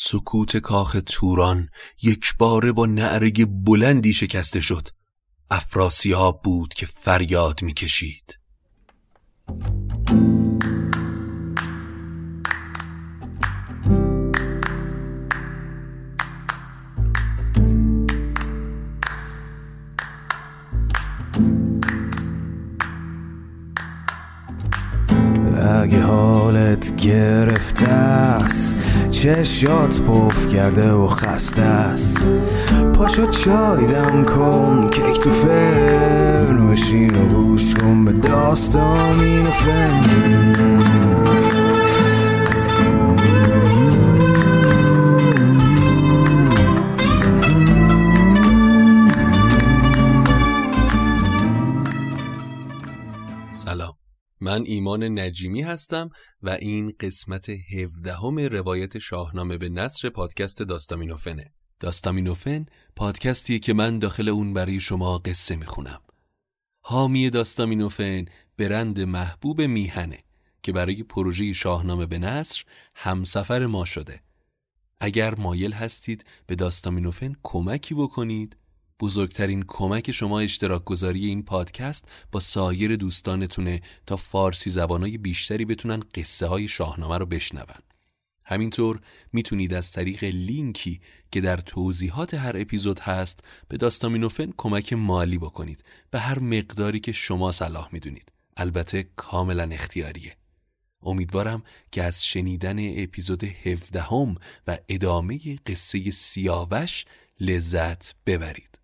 سکوت کاخ توران یک باره با نعرگ بلندی شکسته شد. افراسیاب بود که فریاد می‌کشید. اگه حالت گرفته است چشات پف کرده و خسته است. پاشو چای دم کن کیک تو فرن بشین و گوش کن به داستان این فن. من ایمان نجیمی هستم و این قسمت هفدهم روایت شاهنامه به نصر پادکست داستامینوفنه. داستامینوفن پادکستیه که من داخل اون برای شما قصه می‌خونم. حامی داستامینوفن برند محبوب میهنه که برای پروژه شاهنامه به نصر همسفر ما شده. اگر مایل هستید به داستامینوفن کمکی بکنید بزرگترین کمک شما اشتراک گذاری این پادکست با سایر دوستانتونه تا فارسی زبانای بیشتری بتونن قصه های شاهنامه رو بشنون. همینطور می‌تونید از طریق لینکی که در توضیحات هر اپیزود هست به داستامینوفن کمک مالی بکنید به هر مقداری که شما صلاح می‌دونید. البته کاملا اختیاریه. امیدوارم که از شنیدن اپیزود 17 هم و ادامه قصه سیاوش لذت ببرید.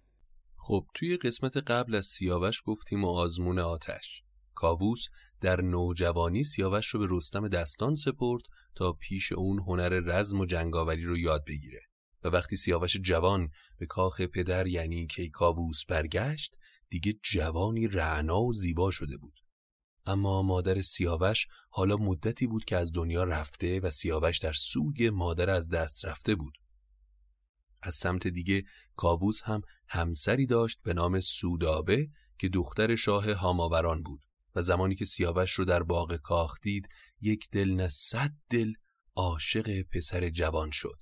خب توی قسمت قبل از سیاوش گفتیم و آزمون آتش. کاووس در نوجوانی سیاوش رو به رستم دستان سپرد تا پیش اون هنر رزم و جنگاوری رو یاد بگیره. و وقتی سیاوش جوان به کاخ پدر یعنی کیکاووس برگشت دیگه جوانی رعنا و زیبا شده بود. اما مادر سیاوش حالا مدتی بود که از دنیا رفته و سیاوش در سوگ مادر از دست رفته بود. از سمت دیگه کاووس هم همسری داشت به نام سودابه که دختر شاه هاماوران بود و زمانی که سیاوش رو در باغ کاخ دید یک دل نه صد دل عاشق پسر جوان شد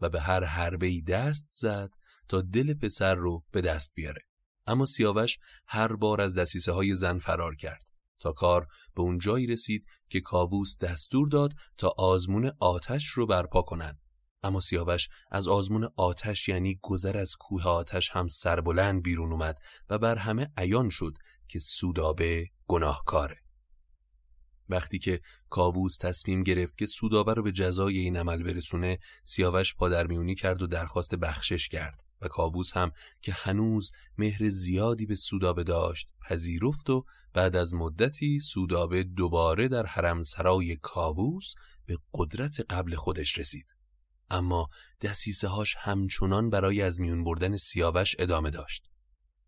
و به هر حربه دست زد تا دل پسر رو به دست بیاره. اما سیاوش هر بار از دسیسه های زن فرار کرد تا کار به اون جایی رسید که کاووس دستور داد تا آزمون آتش رو برپا کنند. اما سیاوش از آزمون آتش یعنی گذر از کوه آتش هم سربلند بیرون اومد و بر همه عیان شد که سودابه گناهکاره. وقتی که کاووس تصمیم گرفت که سودابه رو به جزای این عمل برسونه سیاوش پادرمیونی کرد و درخواست بخشش کرد و کاووس هم که هنوز مهر زیادی به سودابه داشت پذیرفت و بعد از مدتی سودابه دوباره در حرم سرای کاووس به قدرت قبل خودش رسید. اما دسیسه هاش همچنان برای از میون بردن سیاوش ادامه داشت.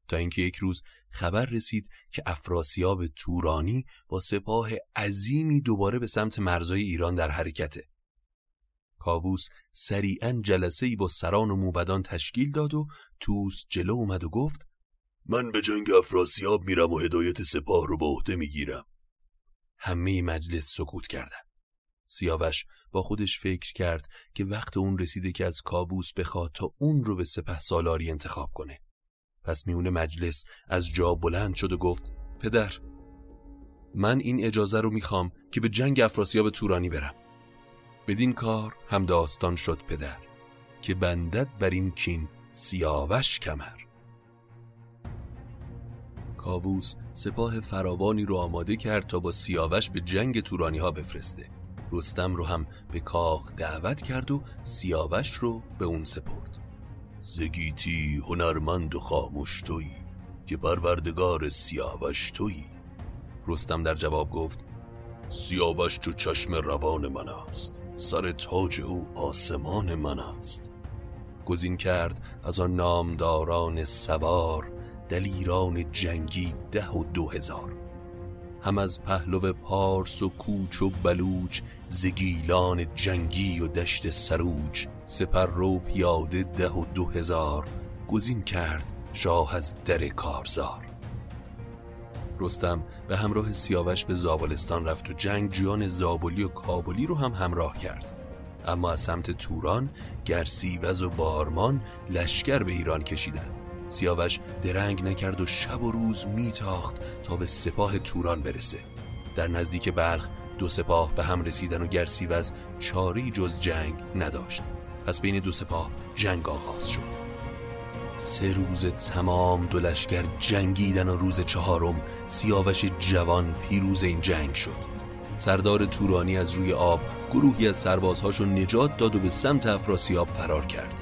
تا اینکه یک روز خبر رسید که افراسیاب تورانی با سپاه عظیمی دوباره به سمت مرزای ایران در حرکته. کاووس سریعا جلسه ای با سران و موبدان تشکیل داد و توس جلو اومد و گفت من به جنگ افراسیاب میرم و هدایت سپاه رو به عهده می‌گیرم. همه مجلس سکوت کردند. سیاوش با خودش فکر کرد که وقت اون رسیده که از کابوس بخواد تا اون رو به سپه سالاری انتخاب کنه. پس میون مجلس از جا بلند شد و گفت پدر من این اجازه رو می‌خوام که به جنگ افراسیاب تورانی برم. بدین کار هم داستان شد پدر که بندت بر این کین سیاوش کمر. کابوس سپاه فراوانی رو آماده کرد تا با سیاوش به جنگ تورانی ها بفرسته. رستم رو هم به کاخ دعوت کرد و سیاوش رو به اون سپرد. زگیتی هنرمند و خاموش تویی که پروردگار سیاوش تویی رستم در جواب گفت سیاوش چو چشم روان من است. سر تاج او آسمان من است. گزین کرد از آن نامداران سوار دلیران جنگی ده و دو هزار. هم از پهلو پارس و کوچ و بلوچ زگیلان جنگی و دشت سروج سپر رو پیاده ده و دو هزار گزین کرد شاه از در کارزار. رستم به همراه سیاوش به زابلستان رفت و جنگ جیان زابلی و کابلی رو هم همراه کرد. اما از سمت توران گرسیوز و بارمان لشکر به ایران کشیدند. سیاوش درنگ نکرد و شب و روز میتاخت تا به سپاه توران برسه. در نزدیک بلخ دو سپاه به هم رسیدن و گرسیوز چاری جز جنگ نداشت. پس بین دو سپاه جنگ آغاز شد. سه روز تمام دو لشکر جنگیدن و روز چهارم سیاوش جوان پیروز این جنگ شد. سردار تورانی از روی آب گروهی از سربازهاشو نجات داد و به سمت افراسیاب فرار کرد.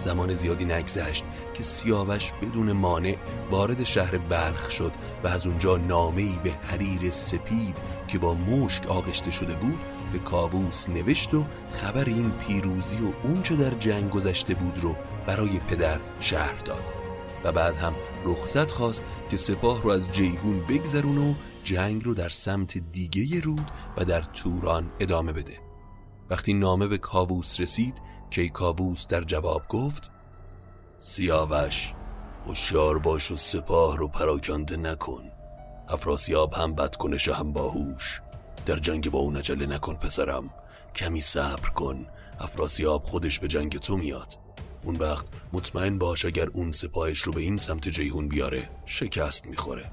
زمان زیادی نگذشت که سیاوش بدون مانع وارد شهر بلخ شد و از اونجا نامه‌ای به حریر سپید که با مشک آغشته شده بود به کابوس نوشت و خبر این پیروزی و اونچه در جنگ گذشته بود رو برای پدر شهر داد و بعد هم رخصت خواست که سپاه رو از جیهون بگذرون و جنگ رو در سمت دیگه رود و در توران ادامه بده. وقتی نامه به کاووس رسید کیکاووس در جواب گفت سیاوش هوشیار باش و سپاه رو پراکنده نکن. افراسیاب هم بدکنش هم باهوش. در جنگ با اون عجله نکن پسرم. کمی صبر کن. افراسیاب خودش به جنگ تو میاد. اون وقت مطمئن باش اگر اون سپاهش رو به این سمت جیهون بیاره شکست می‌خوره.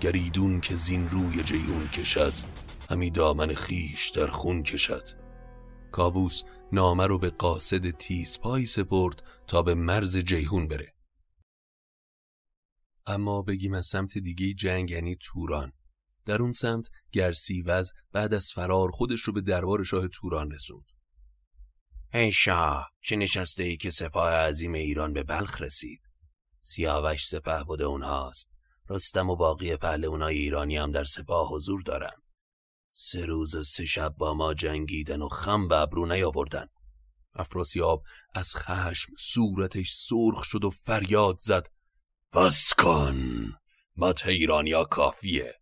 گریدون که زین روی جیهون کشد همی دامن خیش در خون کشد. کاووس نامه رو به قاصد تیزپایی سپرد تا به مرز جیهون بره. اما بگیم از سمت دیگه جنگ یعنی توران. در اون سمت گرسیوز بعد از فرار خودش رو به دربار شاه توران رسوند. ای شاه چه نشسته ای که سپاه عظیم ایران به بلخ رسید. سیاوش سپه بوده اونهاست. رستم و باقی پهلوانای ایرانی هم در سپاه حضور دارن سه روز و سه شب با ما جنگیدن و خم به ابرو نیاوردن. افراسیاب از خشم صورتش سرخ شد و فریاد زد. بس کن مت ایرانیا کافیه.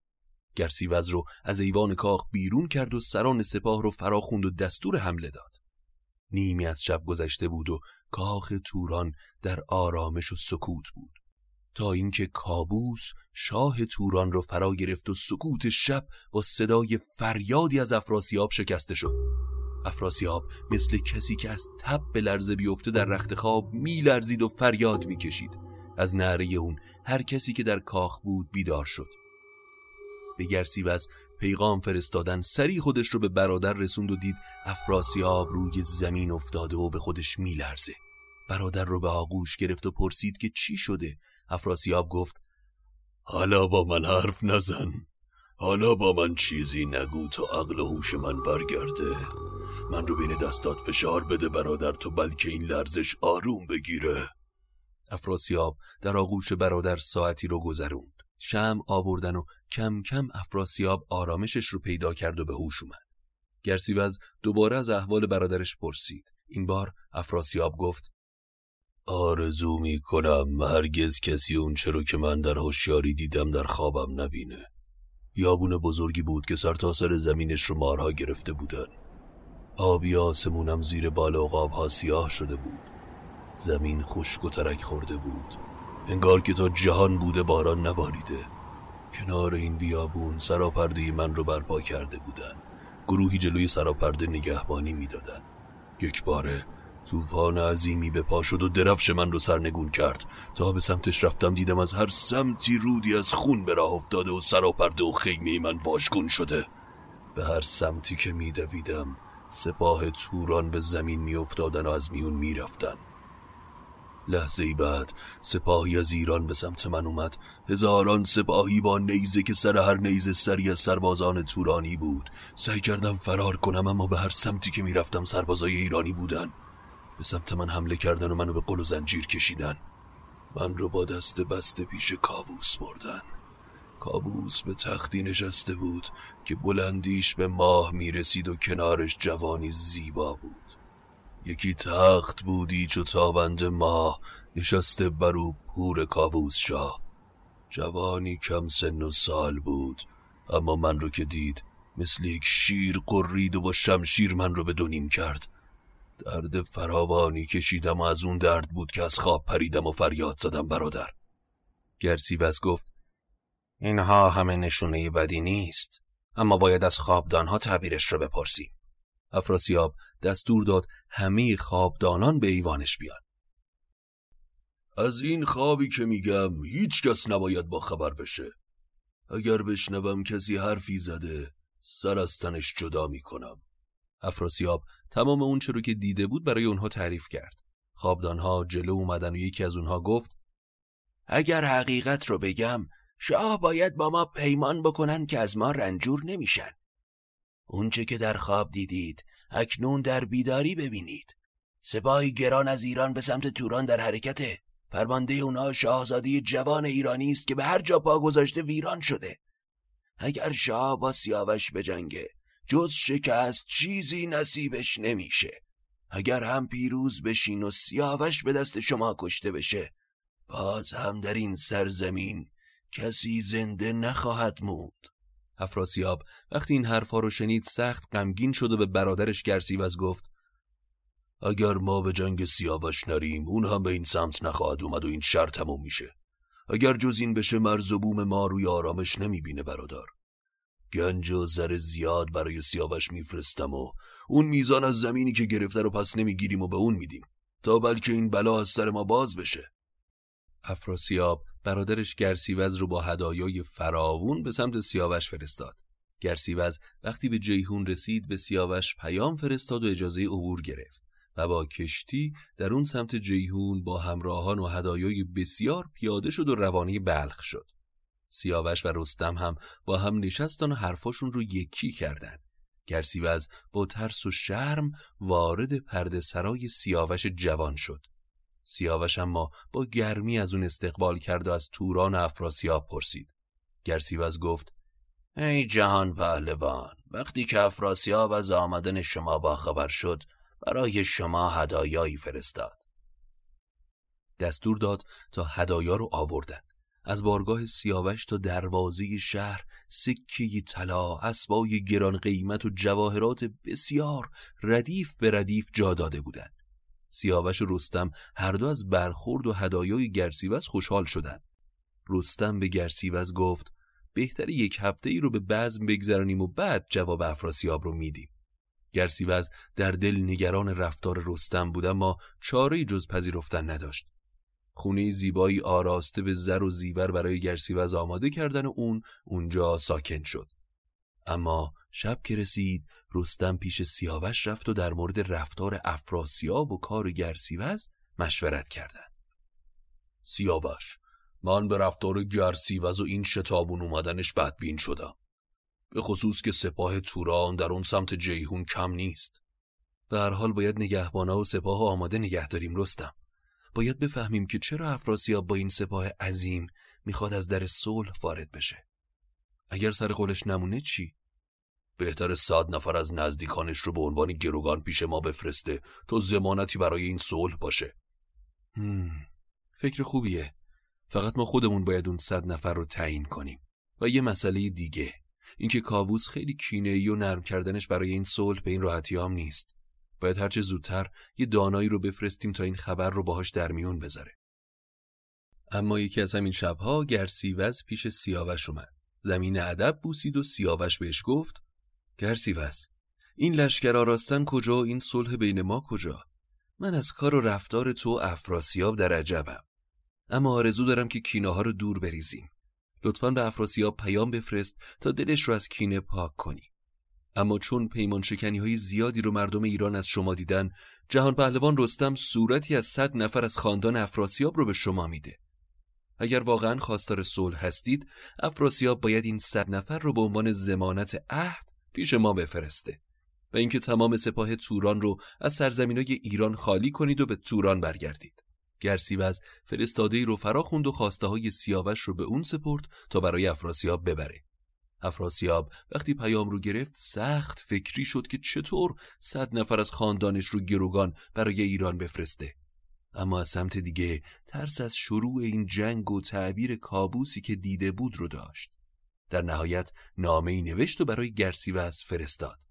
گرسیوز رو از ایوان کاخ بیرون کرد و سران سپاه رو فراخوند و دستور حمله داد. نیمی از شب گذشته بود و کاخ توران در آرامش و سکوت بود. تا اینکه کابوس شاه توران رو فرا گرفت و سکوت شب با صدای فریادی از افراسیاب شکسته شد. افراسیاب مثل کسی که از تب به لرزه بیفته در رخت خواب میلرزید و فریاد می‌کشید. از نعره اون هر کسی که در کاخ بود بیدار شد. به گرسیوز پیغام فرستادن سری خودش رو به برادر رسوند و دید افراسیاب روی زمین افتاده و به خودش میلرزه. برادر رو به آغوش گرفت و پرسید که چی شده؟ افراسیاب گفت حالا با من حرف نزن. حالا با من چیزی نگو تا عقل و هوش من برگرده. من رو بین دستات فشار بده برادر تو بلکه این لرزش آروم بگیره. افراسیاب در آغوش برادر ساعتی رو گذروند. شم آوردن و کم کم افراسیاب آرامشش رو پیدا کرد و به هوش اومد. گرسیوز دوباره از احوال برادرش پرسید. این بار افراسیاب گفت آرزو می کنم هرگز کسی اون رو که من در هوشیاری دیدم در خوابم نبینه. یابون بزرگی بود که سرتاسر سر زمینش رو مارها گرفته بودن. آبی آسمونم زیر بال و ها سیاه شده بود. زمین خشک و ترک خورده بود. انگار که تا جهان بوده باران نباریده. کنار این بیابون سراپرده من رو برپا کرده بودن. گروهی جلوی سراپرده نگهبانی می‌دادن. یک باره طوفان عظیمی به پا شد و درفش من رو سرنگون کرد. تا به سمتش رفتم دیدم از هر سمتی رودی از خون به راه افتاده و سراپرده و خیمه من واژگون شده. به هر سمتی که میدویدم سپاه توران به زمین میافتادن و از میون می‌رفتن لحظه ای بعد سپاهی از ایران به سمت من اومد. هزاران سپاهی با نیزه که سر هر نیزه سری از سربازان تورانی بود. سعی کردم فرار کنم اما به هر سمتی که می‌رفتم سربازای ایرانی بودن. به سمت من حمله کردن و منو به قل و زنجیر کشیدن. من رو با دست بسته پیش کاووس بردن. کابوس به تختی نشسته بود که بلندیش به ماه می‌رسید و کنارش جوانی زیبا بود. یکی تخت بودی چو تابند ماه نشسته برو پور کابوس شاه. جوانی کم سن و سال بود اما من رو که دید مثل یک شیر قرید و با شمشیر من رو به دونیم کرد. درد فراوانی کشیدم و از اون درد بود که از خواب پریدم و فریاد زدم برادر. گرسیوز گفت اینها همه نشونه بدی نیست اما باید از خوابدانها تعبیرش رو بپرسیم. افراسیاب دستور داد همه خوابدانان به ایوانش بیان. از این خوابی که میگم هیچ کس نباید با خبر بشه. اگر بشنوم کسی حرفی زده سر از تنش جدا می‌کنم. افراسیاب تمام اون رو که دیده بود برای اونها تعریف کرد. خوابدانها جلو اومدن و یکی از اونها گفت اگر حقیقت رو بگم شاه باید با ما پیمان بکنن که از ما رنجور نمیشن. اونچه که در خواب دیدید اکنون در بیداری ببینید. سپاهی گران از ایران به سمت توران در حرکته فرمانده اونها شاهزاده جوان ایرانی است که به هر جا پا گذاشته ویران شده. اگر شاه با سیاوش بجنگه جز شکست چیزی نصیبش نمیشه. اگر هم پیروز بشین و سیاوش به دست شما کشته بشه باز هم در این سرزمین کسی زنده نخواهد موند. افراسیاب وقتی این حرفا رو شنید سخت غمگین شد و به برادرش گرسیوز گفت اگر ما به جنگ سیاوش نریم اون هم به این سمت نخواهد اومد و این شر تموم میشه. اگر جز این بشه مرز و بوم ما روی آرامش نمی‌بینه برادر. گنج و زر زیاد برای سیاوش میفرستم و اون میزان از زمینی که گرفته رو پس نمی‌گیریم و به اون میدیم تا بلکه این بلا از سر ما باز بشه. افراسیاب برادرش گرسیوز رو با هدایای فراوون به سمت سیاوش فرستاد. گرسیوز وقتی به جیهون رسید به سیاوش پیام فرستاد و اجازه عبور گرفت و با کشتی در اون سمت جیهون با همراهان و هدایای بسیار پیاده شد و روانه بلخ شد. سیاوش و رستم هم با هم نشستن و حرفاشون رو یکی کردن. گرسیوز با ترس و شرم وارد پرده سرای سیاوش جوان شد. سیاوش اما با گرمی از اون استقبال کرد و از توران افراسیاب پرسید. گرسیوز گفت ای جهان پهلوان وقتی که افراسیاب از آمدن شما با خبر شد برای شما هدایایی فرستاد. دستور داد تا هدایا رو آوردن. از بارگاه سیاوش تا دروازه شهر سکه طلا اسبای گران قیمت و جواهرات بسیار ردیف به ردیف جا داده بودند. سیاوش و رستم هر دو از برخورد و هدایای گرسیوز خوشحال شدند. رستم به گرسیوز گفت بهتر یک هفته ای رو به بزم بگذرانیم و بعد جواب افراسیاب رو میدیم. گرسیوز در دل نگران رفتار رستم بود اما چاره جز پذیرفتن نداشت. خونه زیبایی آراسته به زر و زیور برای گرسیوز آماده کردن اون اونجا ساکن شد. اما شب که رسید رستم پیش سیاوش رفت و در مورد رفتار افراسیاب و کار گرسیوز مشورت کردند. سیاوش من به رفتار گرسیوز و این شتابون اومدنش بدبین شدم. به خصوص که سپاه توران در اون سمت جیهون کم نیست. هر حال باید نگهبانا و سپاه آماده نگه داریم رستم. باید بفهمیم که چرا افراسیاب با این سپاه عظیم می‌خواد از در صلح وارد بشه. اگر سر قولش نمونه چی؟ بهتر صد نفر از نزدیکانش رو به عنوان گروگان پیش ما بفرسته تا زمانتی برای این صلح باشه. فکر خوبیه. فقط ما خودمون باید اون صد نفر رو تعیین کنیم. و یه مسئله دیگه. اینکه کاووس خیلی کینه و نرم کردنش برای این صلح به این راحتی هم نیست. باید هرچه زودتر یه دانایی رو بفرستیم تا این خبر رو باهاش در میون بذاره. اما یکی از همین شبها گرسیوز پیش سیاوش اومد. زمین ادب بوسید و سیاوش بهش گفت گرسیوز این لشکر آراستن کجا و این صلح بین ما کجا؟ من از کار و رفتار تو افراسیاب در عجبم. اما آرزو دارم که کینه ها رو دور بریزیم. لطفا به افراسیاب پیام بفرست تا دلش رو از کینه پاک کنی. اما چون پیمان شکنی های زیادی رو مردم ایران از شما دیدن جهان پهلوان رستم صورتی از صد نفر از خاندان افراسیاب رو به شما میده اگر واقعا خواستار صلح هستید افراسیاب باید این صد نفر رو به عنوان زمانت عهد پیش ما بفرسته و اینکه تمام سپاه توران رو از سرزمینای ایران خالی کنید و به توران برگردید گرسیوز فرستاده رو فرا خوند و خواسته های سیاوش رو به اون سپرد تا برای افراسیاب ببره. افراسیاب وقتی پیام رو گرفت سخت فکری شد که چطور صد نفر از خاندانش رو گروگان برای ایران بفرسته. اما از سمت دیگه ترس از شروع این جنگ و تعبیر کابوسی که دیده بود رو داشت. در نهایت نامه ای نوشت و برای گرسیوز فرستاد.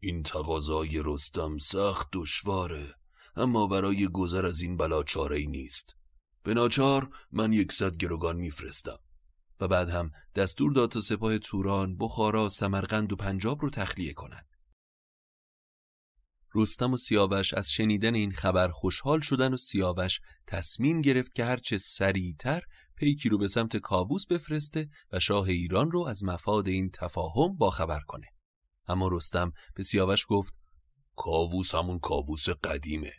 این تقاضای رستم سخت دشواره اما برای گذر از این بلا چاره ای نیست به ناچار من یکصد گروگان میفرستم و بعد هم دستور داد تا سپاه توران، بخارا، سمرقند و پنجاب رو تخلیه کنند. رستم و سیاوش از شنیدن این خبر خوشحال شدن و سیاوش تصمیم گرفت که هرچه سریعتر پیکی رو به سمت کابوس بفرسته و شاه ایران رو از مفاد این تفاهم باخبر کنه. اما رستم به سیاوش گفت کاووس همون کاووس قدیمه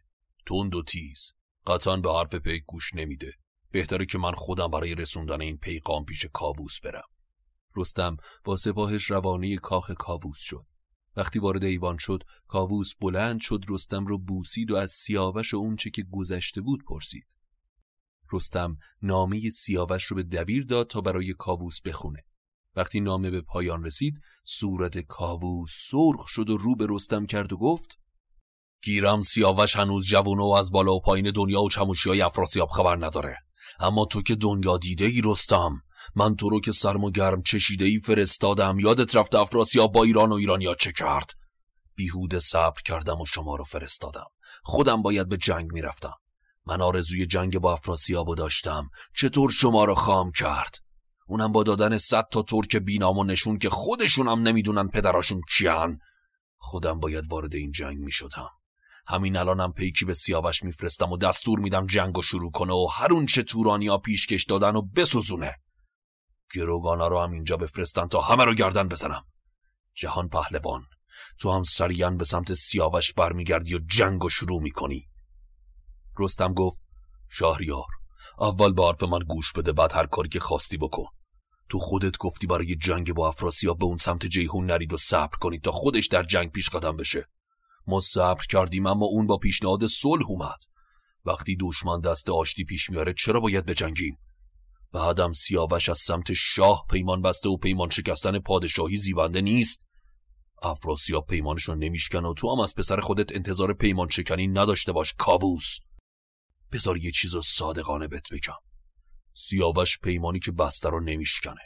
تند و تیز قطعا به حرف پیک گوش نمیده بهتره که من خودم برای رسوندن این پیغام پیش کاووس برم. رستم با سپاهش روانه کاخ کاووس شد. وقتی وارد ایوان شد کاووس بلند شد رستم رو بوسید و از سیاوش اونچه که گذشته بود پرسید. رستم نامه سیاوش رو به دبیر داد تا برای کاووس بخونه. وقتی نامه به پایان رسید صورت کاووس سرخ شد و رو به رستم کرد و گفت گیرم سیاوش هنوز جوونه و از بالا و پایین دنیا و چموشی های افراسیاب خبر نداره. اما تو که دنیا دیده ای رستم. من تو رو که سرم و گرم چشیده ای فرستادم. یادت رفته افراسیاب با ایران و ایرانیا چه کرد؟ بیهوده صبر کردم و شما رو فرستادم. خودم باید به جنگ می‌رفتم. من آرزوی جنگ با افراسیاب داشتم. چطور شما رو خام کرد؟ اونم با دادن صد تا ترک بینام و نشون که خودشونم نمی‌دونن پدراشون کیان. خودم باید وارد این جنگ می‌شدم. همین الانم پیکی به سیاوش میفرستم و دستور میدم جنگ و شروع کنه و هر اون چه تورانیا پیشکش دادن و بسوزونه. گروگانا رو هم اینجا بفرستن تا همه رو گردن بزنم. جهان پهلوان تو هم سریعا به سمت سیاوش برمیگردی و جنگ و شروع می‌کنی. رستم گفت شهریار اول به حرف من گوش بده بعد هر کاری که خواستی بکن. تو خودت گفتی برای جنگ با افراسیاب به اون سمت جیهون نرید و صبر کنید تا خودش در جنگ پیش قدم بشه. ما صبر کردیم اما اون با پیشنهاد صلح اومد. وقتی دشمن دست آشتی پیش میاره چرا باید بجنگیم؟ بعدم سیاوش از سمت شاه پیمان بسته و پیمان شکستن پادشاهی زیبنده نیست. افراسیاب پیمانش رو نمیشکن و تو هم از پسر خودت انتظار پیمان شکنی نداشته باش کاووس. بذار یه چیز صادقانه بهت بگم. سیاوش پیمانی که بسته رو نمیشکنه.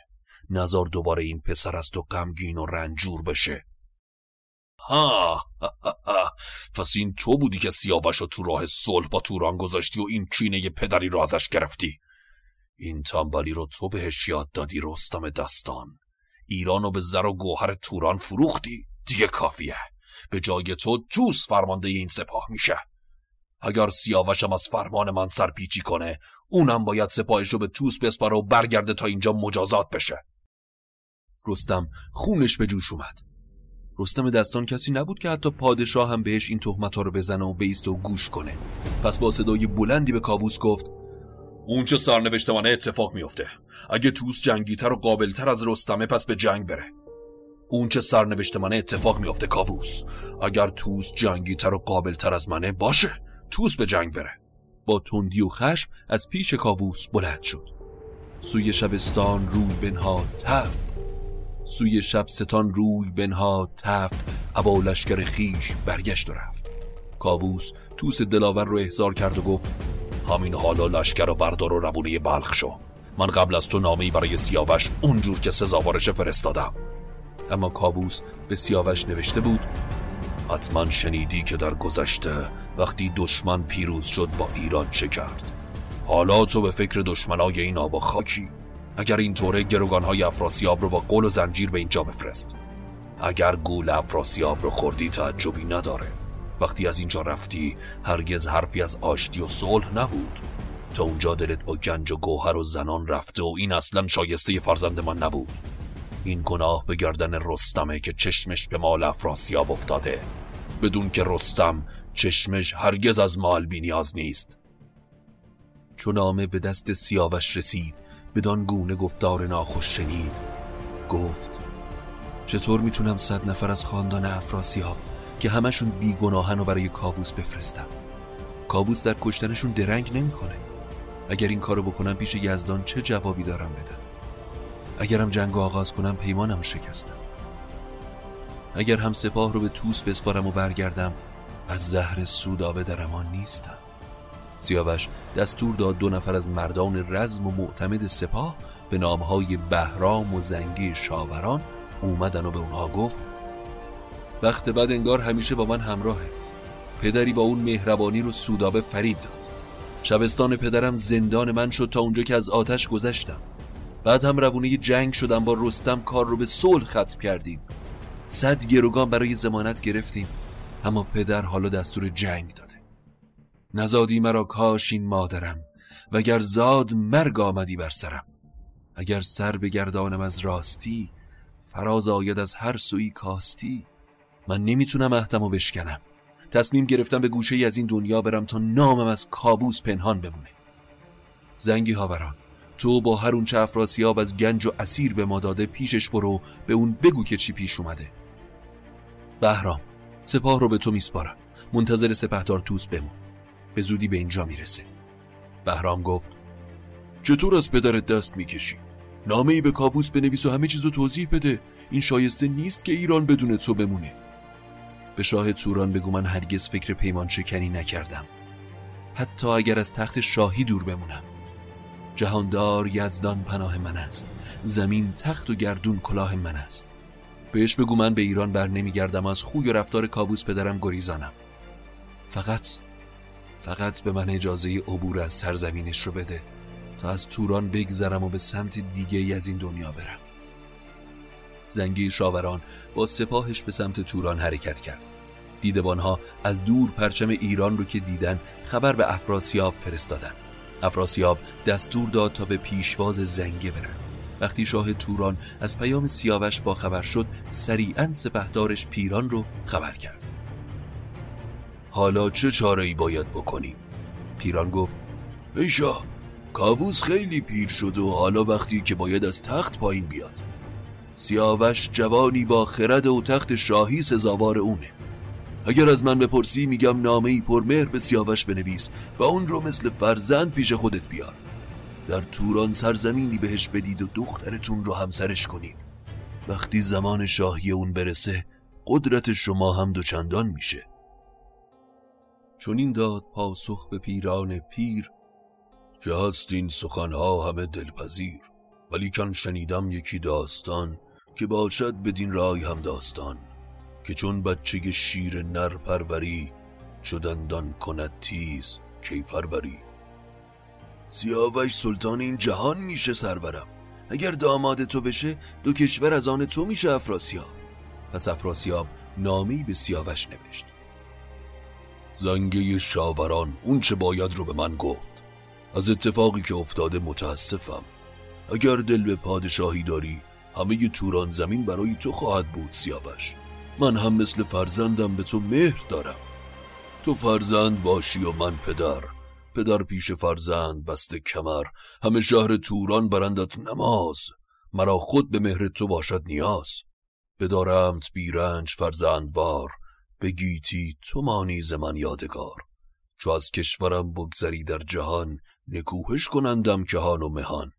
نظر دوباره این پسر از تو غمگین و رنجور بشه. ها پس این تو بودی که سیاوش رو تو راه صلح با توران گذاشتی و این کینه پدری رو ازش گرفتی. این تنبلی رو تو بهش یاد دادی رستم دستان ایران رو به زر و گوهر توران فروختی. دیگه کافیه. به جای تو توس فرمانده این سپاه میشه. اگر سیاوشم از فرمان من سرپیچی کنه اونم باید سپاهش رو به توس بسپاره و برگرده تا اینجا مجازات بشه. رستم خونش به جوش اومد. رستم دستان کسی نبود که حتی پادشاه هم بهش این تهمت ها رو بزنه و بیست و گوش کنه. پس با صدای بلندی به کاووس گفت اون چه سرنوشت من اتفاق میفته اگه توس جنگیتر و قابلتر از رستمه پس به جنگ بره. اون چه سرنوشت منه اتفاق میفته کاووس. اگر توس جنگیتر و قابلتر از منه باشه. توس به جنگ بره. با تندی و خشم از پیش کاووس بلند شد. سوی شبستان روی بنها تفت سوی شب ستان روی بنها تفت ابا لشکر خیش برگشت و رفت. کاووس توس دلاور رو احضار کرد و گفت همین حالا لشکر و بردار و روونه بلخ شو. من قبل از تو نامه‌ای برای سیاوش اونجور که سزاوارش فرستادم. اما کاووس به سیاوش نوشته بود حتما شنیدی که در گذشته وقتی دشمن پیروز شد با ایران چه کرد حالا تو به فکر دشمنای این آبا خاکی. اگر این طوره گروگانهای افراسیاب رو با قول و زنجیر به اینجا بفرست. اگر گول افراسیاب رو خوردی تعجبی نداره. وقتی از اینجا رفتی هرگز حرفی از آشتی و صلح نبود. تا اونجا دلت با گنج و گوهر و زنان رفته و این اصلا شایسته فرزند من نبود. این گناه به گردن رستمه که چشمش به مال افراسیاب افتاده. بدون که رستم چشمش هرگز از مال بینیاز نیست. چون نامه به دست سیاوش رسید بدان گونه گفتار ناخوش شنید. گفت چطور می‌تونم صد نفر از خاندان افراسیاب که همشون بیگناهن و برای کاووس بفرستم؟ کابوس در کشتنشون درنگ نمی‌کنه. اگر این کارو بکنم پیش یزدان چه جوابی دارم بدم اگرم جنگ آغاز کنم پیمانم شکستم. اگر هم سپاه رو به توس بسپارم و برگردم از زهر سودابه در امان نیستم. سیاوش دستور داد دو نفر از مردان رزم و معتمد سپاه به نامهای بهرام و زنگی شاوران اومدن و به اونها گفت وقت بعد انگار همیشه با من همراهه. پدری با اون مهربانی رو سودابه فریب داد. شبستان پدرم زندان من شد تا اونجا که از آتش گذشتم. بعد هم روونه جنگ شدم با رستم کار رو به صلح ختم کردیم. صد گروگان برای زمانت گرفتیم. اما پدر حالا دستور جنگ داده. نزادی مرا کاشین مادرم وگر زاد مرگ آمدی بر سرم. اگر سر بگردانم از راستی فراز آید از هر سوی کاستی. من نمی‌تونم اهدم بشکنم. تصمیم گرفتم به گوشه ای از این دنیا برم تا نامم از کابوس پنهان بمونه. زنگی هاوران تو با هر اون چه افراسیاب از گنج و اسیر به ما داده پیشش برو به اون بگو که چی پیش اومده. بهرام سپاه رو به تو میسپارم. منتظر سپهدار توس بمون. به زودی به اینجا می‌رسه. بهرام گفت چطور از پدرت دست می‌کشی؟ نامه ای به کابوس بنویس و همه چیزو توضیح بده. این شایسته نیست که ایران بدون تو بمونه. به شاه توران بگو من هرگز فکر پیمان شکنی نکردم. حتی اگر از تخت شاهی دور بمونم. جهاندار یزدان پناه من است. زمین تخت و گردون کلاه من است. بهش بگو من به ایران بر نمیگردم از خوی و رفتار کاووس پدرم گریزانم. فقط فقط به من اجازه عبور از سرزمینش رو بده تا از توران بگذرم و به سمت دیگه ای از این دنیا برم. زنگی شاوران با سپاهش به سمت توران حرکت کرد. دیدبانها از دور پرچم ایران رو که دیدن خبر به افراسیاب فرستادن. افراسیاب دستور داد تا به پیشواز زنگه برن. وقتی شاه توران از پیام سیاوش با خبر شد سریعا سپهدارش پیران رو خبر کرد. حالا چه چاره ای باید بکنیم؟ پیران گفت ای شاه کاووس خیلی پیر شد و حالا وقتی که باید از تخت پایین بیاد. سیاوش جوانی با خرد و تخت شاهی سزاوار اونه. اگر از من بپرسی میگم نامه ای پرمهر به سیاوش بنویس و اون رو مثل فرزند پیش خودت بیار. در توران سرزمینی بهش بدید و دخترتون رو همسرش کنید. وقتی زمان شاهی اون برسه قدرت شما هم دوچندان میشه. چون این داد پاسخ به پیران پیر که این سخنها همه دلپذیر؟ ولی کن شنیدم یکی داستان که باشد بدین رای هم داستان که چون بچه شیر نر پروری شدندان کند تیز کیفر بری سیاوش سلطان این جهان میشه سرورم. اگر داماد تو بشه دو کشور از آن تو میشه افراسیاب. پس افراسیاب نامی به سیاوش نوشت. زنگه شاوران اون چه باید رو به من گفت. از اتفاقی که افتاده متاسفم. اگر دل به پادشاهی داری همه توران زمین برای تو خواهد بود سیاوش. من هم مثل فرزندم به تو مهر دارم. تو فرزند باشی و من پدر. پدر پیش فرزند بسته کمر. همه شهر توران برندت نماز. مرا خود به مهر تو باشد نیاز. بدارمت بیرنج فرزندوار. بگیتی تو مانی من یادگار. چو از کشورم بگذری در جهان نکوهش کنندم کهان و مهان.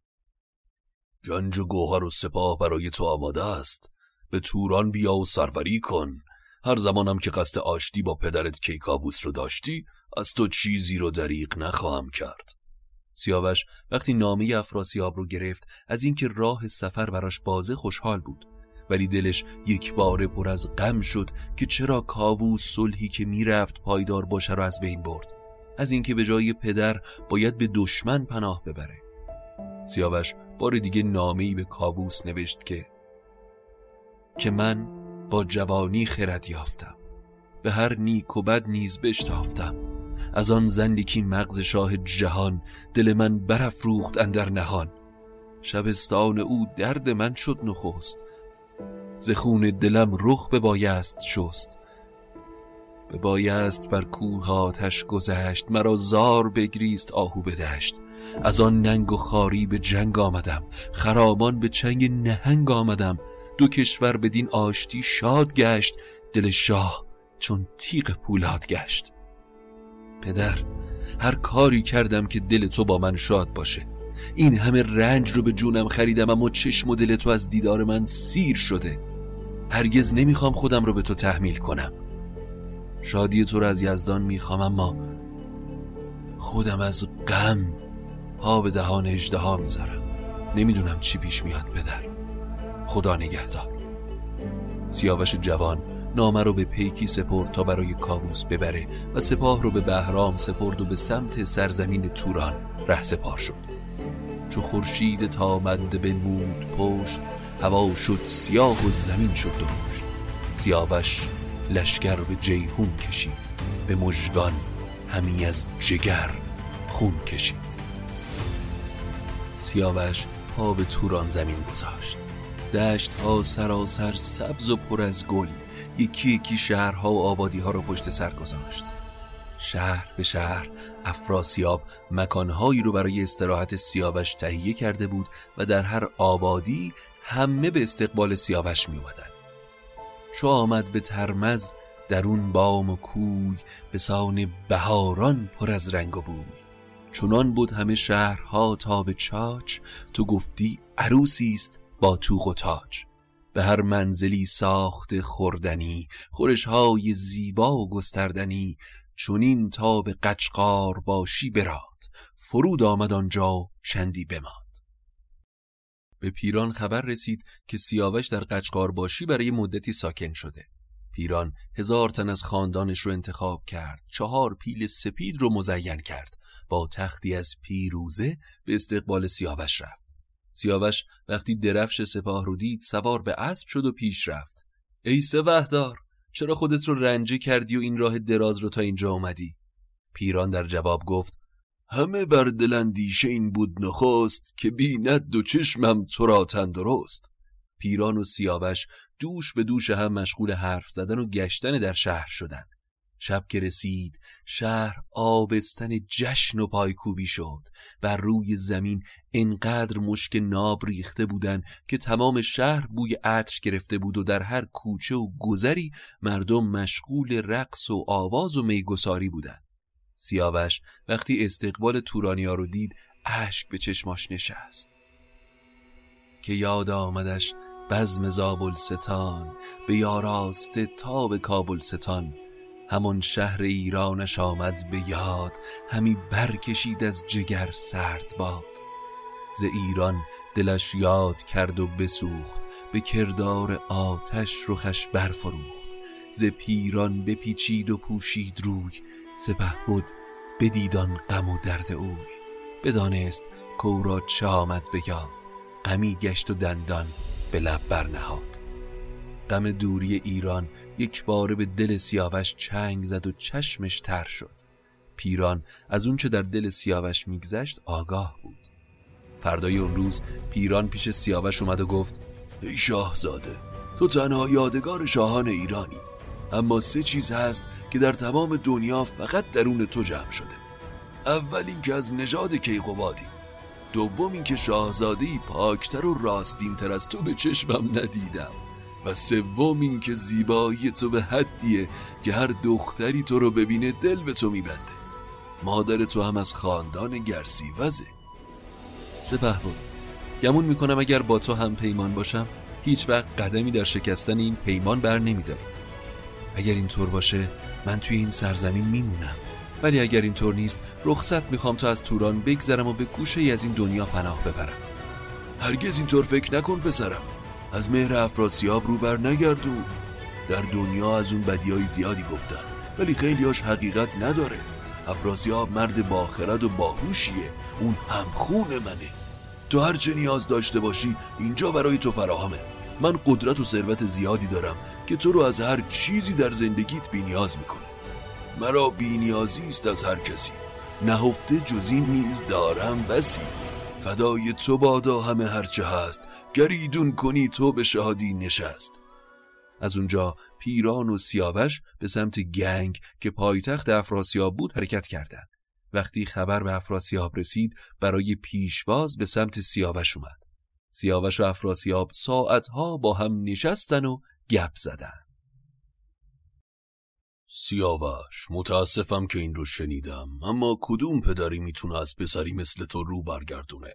گنج و گوهر و سپاه برای تو آماده است. به توران بیا و سروری کن. هر زمانم که قصد آشتی با پدرت کیکاووس رو داشتی از تو چیزی رو دریق نخواهم کرد. سیاوش وقتی نامه افراسیاب رو گرفت از اینکه راه سفر براش بازه خوشحال بود. ولی دلش یک بار پر از غم شد که چرا کاووس صلحی که می‌رفت پایدار باشه رو از بین برد. از اینکه به جای پدر باید به دشمن پناه ببره. سیاوش بار دیگه نامه‌ای به کاووس نوشت که که من با جوانی خرد یافتم. به هر نیک و بد نیز بشتافتم. از آن زندیکی مغز شاه جهان دل من برافروخت اندر نهان. شبستان او درد من شد نخست. ز خون دلم رخ به بایست شست. به بایست بر کوه آتش گذشت مرا زار بگریست آهو بدشت از آن ننگ و خاری به جنگ آمدم خرابان به چنگ نهنگ آمدم. دو کشور بدین آشتی شاد گشت دل شاه چون تیغ پولاد گشت. پدر هر کاری کردم که دل تو با من شاد باشه. این همه رنج رو به جونم خریدم اما چشم و دل تو از دیدار من سیر شده. هرگز نمی‌خوام خودم رو به تو تحمیل کنم. شادی تو رو از یزدان می‌خوام اما خودم از غم ها به دهان اجده می‌ذارم. نمی‌دونم چی پیش میاد پدر. خدا نگهدار. سیاوش جوان نامه رو به پیکی سپرد تا برای کاووس ببره و سپاه رو به بهرام سپرد و به سمت سرزمین توران ره سپار شد. چو خورشید تامنده به مود پشت هوا شد سیاه و زمین شد درشت. سیاوش لشگر به جیهون کشید. به مژگان همی از جگر خون کشید. سیاوش پا به توران زمین گذاشت. دشت ها سراسر سبز و پر از گل. یکی یکی شهرها و آبادی ها را پشت سر گذاشت. شهر به شهر افراسیاب مکانهایی رو برای استراحت سیاوش تهیه کرده بود و در هر آبادی همه به استقبال سیاوش می اومدن. چو آمد به ترمز در اون بام و کوی به سان بهاران پر از رنگ و بوی. چنان بود همه شهرها تا به چاچ تو گفتی عروسی است با توق و تاج. به هر منزلی ساخت خوردنی خورشهای زیبا و گستردنی چونین تا به قچقار باشی براد فرود آمد آنجا چندی بماند. به پیران خبر رسید که سیاوش در قچقار باشی برای مدتی ساکن شده. پیران هزار تن از خاندانش رو انتخاب کرد. چهار پیل سپید رو مزین کرد. با تختی از پیروزه به استقبال سیاوش رفت. سیاوش وقتی درفش سپاه رو دید سوار به اسب شد و پیش رفت. ای وحدار چرا خودت رو رنجه کردی و این راه دراز رو تا اینجا اومدی؟ پیران در جواب گفت همه بر دلندیشه این بود نخست که بیند دو چشمم تو را تندرست پیران و سیاوش دوش به دوش هم مشغول حرف زدن و گشتن در شهر شدن شب که رسید شهر آبستن جشن و پایکوبی شد بر روی زمین انقدر مشک ناب ریخته بودن که تمام شهر بوی عطر گرفته بود و در هر کوچه و گذری مردم مشغول رقص و آواز و میگساری بودن سیاوش وقتی استقبال تورانیا رو دید اشک به چشماش نشست. که یاد آمدش بزم زابلستان به یاراسته تا به کابلستان. همون شهر ایرانش آمد به یاد همی برکشید از جگر سرد باد. ز ایران دلش یاد کرد و بسوخت به کردار آتش رخش برفروخت. ز پیران بپیچید و پوشید روی سپه بود بدیدان غم و درد اوی. بدانست کورا چه آمد به یاد غمی گشت و دندان به لب برنهاد. غم دوری ایران یک باره به دل سیاوش چنگ زد و چشمش تر شد. پیران از اون چه در دل سیاوش میگذشت آگاه بود. فردای اون روز پیران پیش سیاوش اومد و گفت ای شاهزاده تو تنها یادگار شاهان ایرانی. اما سه چیز هست که در تمام دنیا فقط درون تو جمع شده. اول اینکه از نژاد کیقوبادی. دوم اینکه شاهزادهی پاکتر و راستینتر از تو به چشمم ندیدم. و سوم این که زیبایی تو به حدیه که هر دختری تو رو ببینه دل به تو میبنده. مادر تو هم از خاندان گرسی وزه سپه بود گمون می‌کنم اگر با تو هم پیمان باشم هیچ وقت قدمی در شکستن این پیمان بر نمیداریم اگر اینطور باشه من توی این سرزمین میمونم. ولی اگر اینطور نیست رخصت می‌خوام تا از توران بگذرم و به گوشه از این دنیا پناه ببرم. هرگز اینطور فکر نکن پسرم. از مهر افراسیاب رو بر نگردو. در دنیا از اون بدیای زیادی گفتن ولی خیلیاش حقیقت نداره. افراسیاب مرد باخرد و باهوشیه. اون هم خون منه. تو هر چه نیاز داشته باشی اینجا برای تو فراهمه. من قدرت و ثروت زیادی دارم که تو رو از هر چیزی در زندگیت بینیاز می‌کنه مرا بینیازی است از هر کسی. نهفته جزی نیز دارم بسی. فدای تو بادا همه هرچه هست. گریدون کنی تو به شادی نشست. از اونجا پیران و سیاوش به سمت گنگ که پایتخت افراسیاب بود حرکت کردند. وقتی خبر به افراسیاب رسید برای پیشواز به سمت سیاوش اومد. سیاوش و افراسیاب ساعتها با هم نشستن و گپ زدن. سیاوش متاسفم که این رو شنیدم اما کدوم پدری می‌تونه از پسری مثل تو رو برگردونه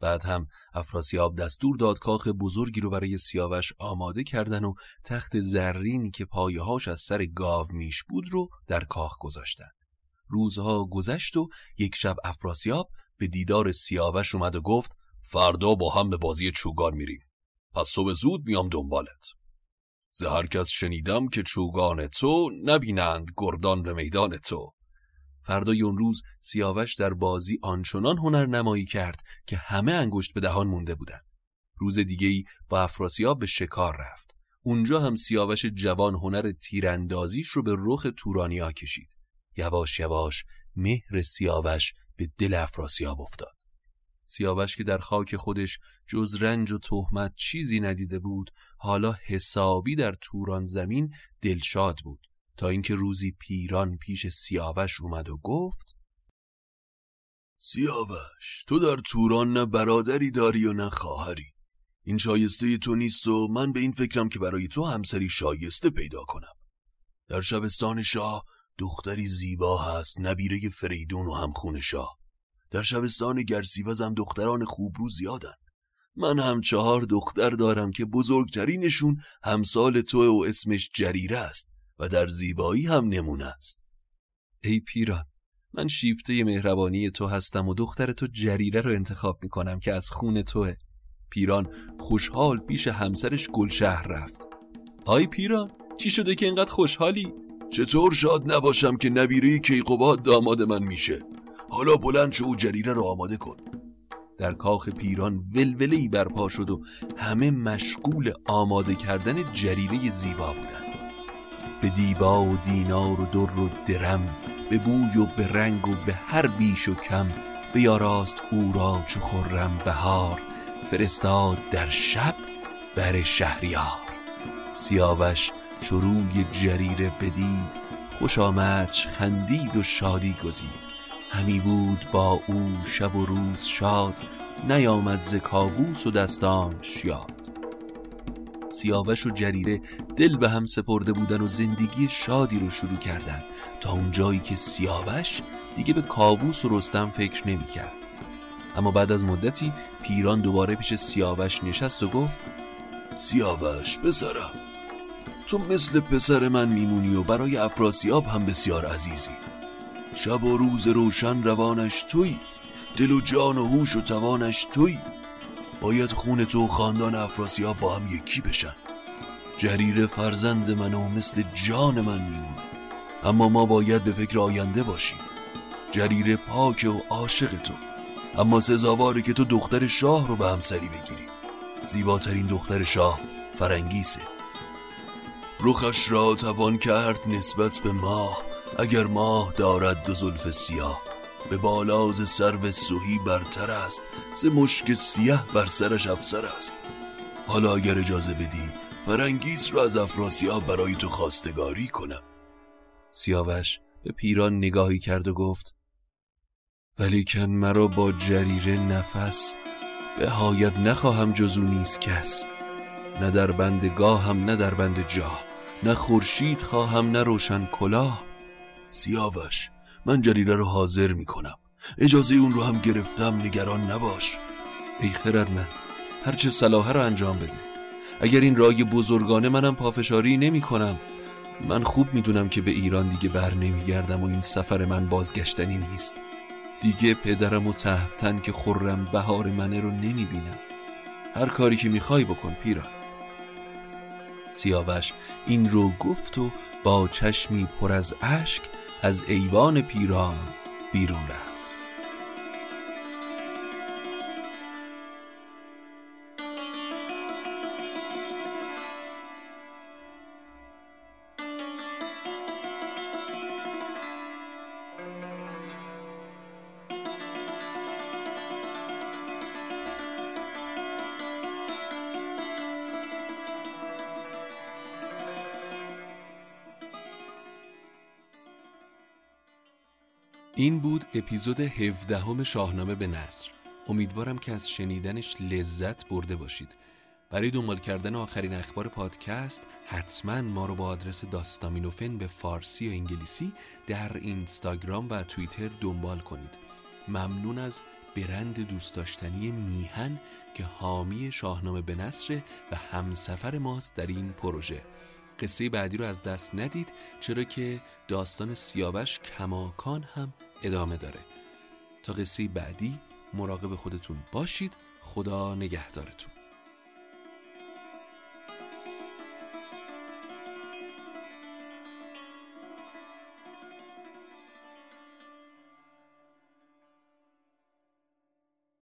بعد هم افراسیاب دستور داد کاخ بزرگی رو برای سیاوش آماده کردن و تخت زرینی که پایهاش از سر گاو میش بود رو در کاخ گذاشتن روزها گذشت و یک شب افراسیاب به دیدار سیاوش اومد و گفت فردا با هم به بازی چوگان میریم پس صبح زود میام دنبالت زهر کس شنیدم که چوگان تو نبینند گردان به میدان تو فردای اون روز سیاوش در بازی آنچنان هنر نمایی کرد که همه انگشت به دهان مونده بودند. روز دیگهی با افراسیاب به شکار رفت. اونجا هم سیاوش جوان هنر تیراندازیش رو به رخ تورانیا کشید. یواش یواش مهر سیاوش به دل افراسیاب افتاد. سیاوش که در خاک خودش جز رنج و تهمت چیزی ندیده بود حالا حسابی در توران زمین دلشاد بود. تا اینکه روزی پیران پیش سیاوش اومد و گفت سیاوش تو در توران نه برادری داری و نه خواهری. این شایسته تو نیست و من به این فکرم که برای تو همسری شایسته پیدا کنم. در شبستان شاه دختری زیبا هست نبیره فریدون و همخون شاه. در شبستان گرسیوزم دختران خوبرو زیادن. من هم چهار دختر دارم که بزرگترینشون همسال تو و اسمش جریره است و در زیبایی هم نمونه است. ای پیران من شیفته مهربانی تو هستم و دختر تو جریره رو انتخاب می‌کنم که از خون توه. پیران خوشحال پیش همسرش گلشهر رفت. آی پیران چی شده که اینقدر خوشحالی؟ چطور شاد نباشم که نبیره کیقوباد داماد من میشه؟ حالا بلند شو و جریره رو آماده کن. در کاخ پیران ولوله برپا شد و همه مشغول آماده کردن جریره زیبا بودند. به دیبا و دینار و در و درم به بوی و به رنگ و به هر بیش و کم به یاراست او را چو خرم بهار فرستاد در شب بر شهریار. سیاوش چو روی جریره بدید خوش آمدش خندید و شادی گزید. همی بود با او شب و روز شاد نیامد ز کاووس و دستانش یاد. سیاوش و جریره دل به هم سپرده بودن و زندگی شادی رو شروع کردن. تا اون جایی که سیاوش دیگه به کاووس و رستم فکر نمی کرد. اما بعد از مدتی پیران دوباره پیش سیاوش نشست و گفت سیاوش پسرم تو مثل پسر من میمونی و برای افراسیاب هم بسیار عزیزی. شب و روز روشن روانش توی دل و جان و هوش و توانش توی. باید خون تو و خاندان افراسیاب با هم یکی بشن. جریره فرزند من و مثل جان من میمونه اما ما باید به فکر آینده باشیم. جریره پاک و عاشق تو. اما سزاواره که تو دختر شاه رو به همسری بگیری. زیباترین دختر شاه فرنگیسه. روخش را توان کرد نسبت به ماه. اگر ماه دارد دو زلف سیاه به بالاز سرو سوهی برتر است ز مشک سیه بر سرش افسر است. حالا اگر اجازه بدی فرنگیس را از افراسیاب برای تو خواستگاری کنم. سیاوش به پیران نگاهی کرد و گفت ولیکن مرا با جریره نفس به هایت نخواهم جزو نیست کس نه در بند گاهم نه در بند جا نه خورشید خواهم نه روشن کلاه. سیاوش من جریره رو حاضر می‌کنم. اجازه اون رو هم گرفتم نگران نباش. ای خردمند هرچه صلاحه رو انجام بده. اگر این رای بزرگانه منم پافشاری نمی کنم من خوب می‌دونم که به ایران دیگه بر نمیگردم و این سفر من بازگشتنی نیست. دیگه پدرم و تهبتن که خورم بهار منه رو نمی‌بینم. هر کاری که می‌خوای بکن پیران سیاوش این رو گفت و با چشمی پر از اشک از ایوان پیران بیرون رفت. این بود اپیزود 17 شاهنامه به نصر. امیدوارم که از شنیدنش لذت برده باشید. برای دنبال کردن آخرین اخبار پادکست حتما ما رو با آدرس داستامینوفن به فارسی و انگلیسی در اینستاگرام و توییتر دنبال کنید. ممنون از برند دوست داشتنی میهن که حامی شاهنامه به نصر و همسفر ماست در این پروژه. قصه بعدی رو از دست ندید چرا که داستان سیاوش کماکان هم ادامه داره. تا قصه بعدی مراقب خودتون باشید. خدا نگهدارتون.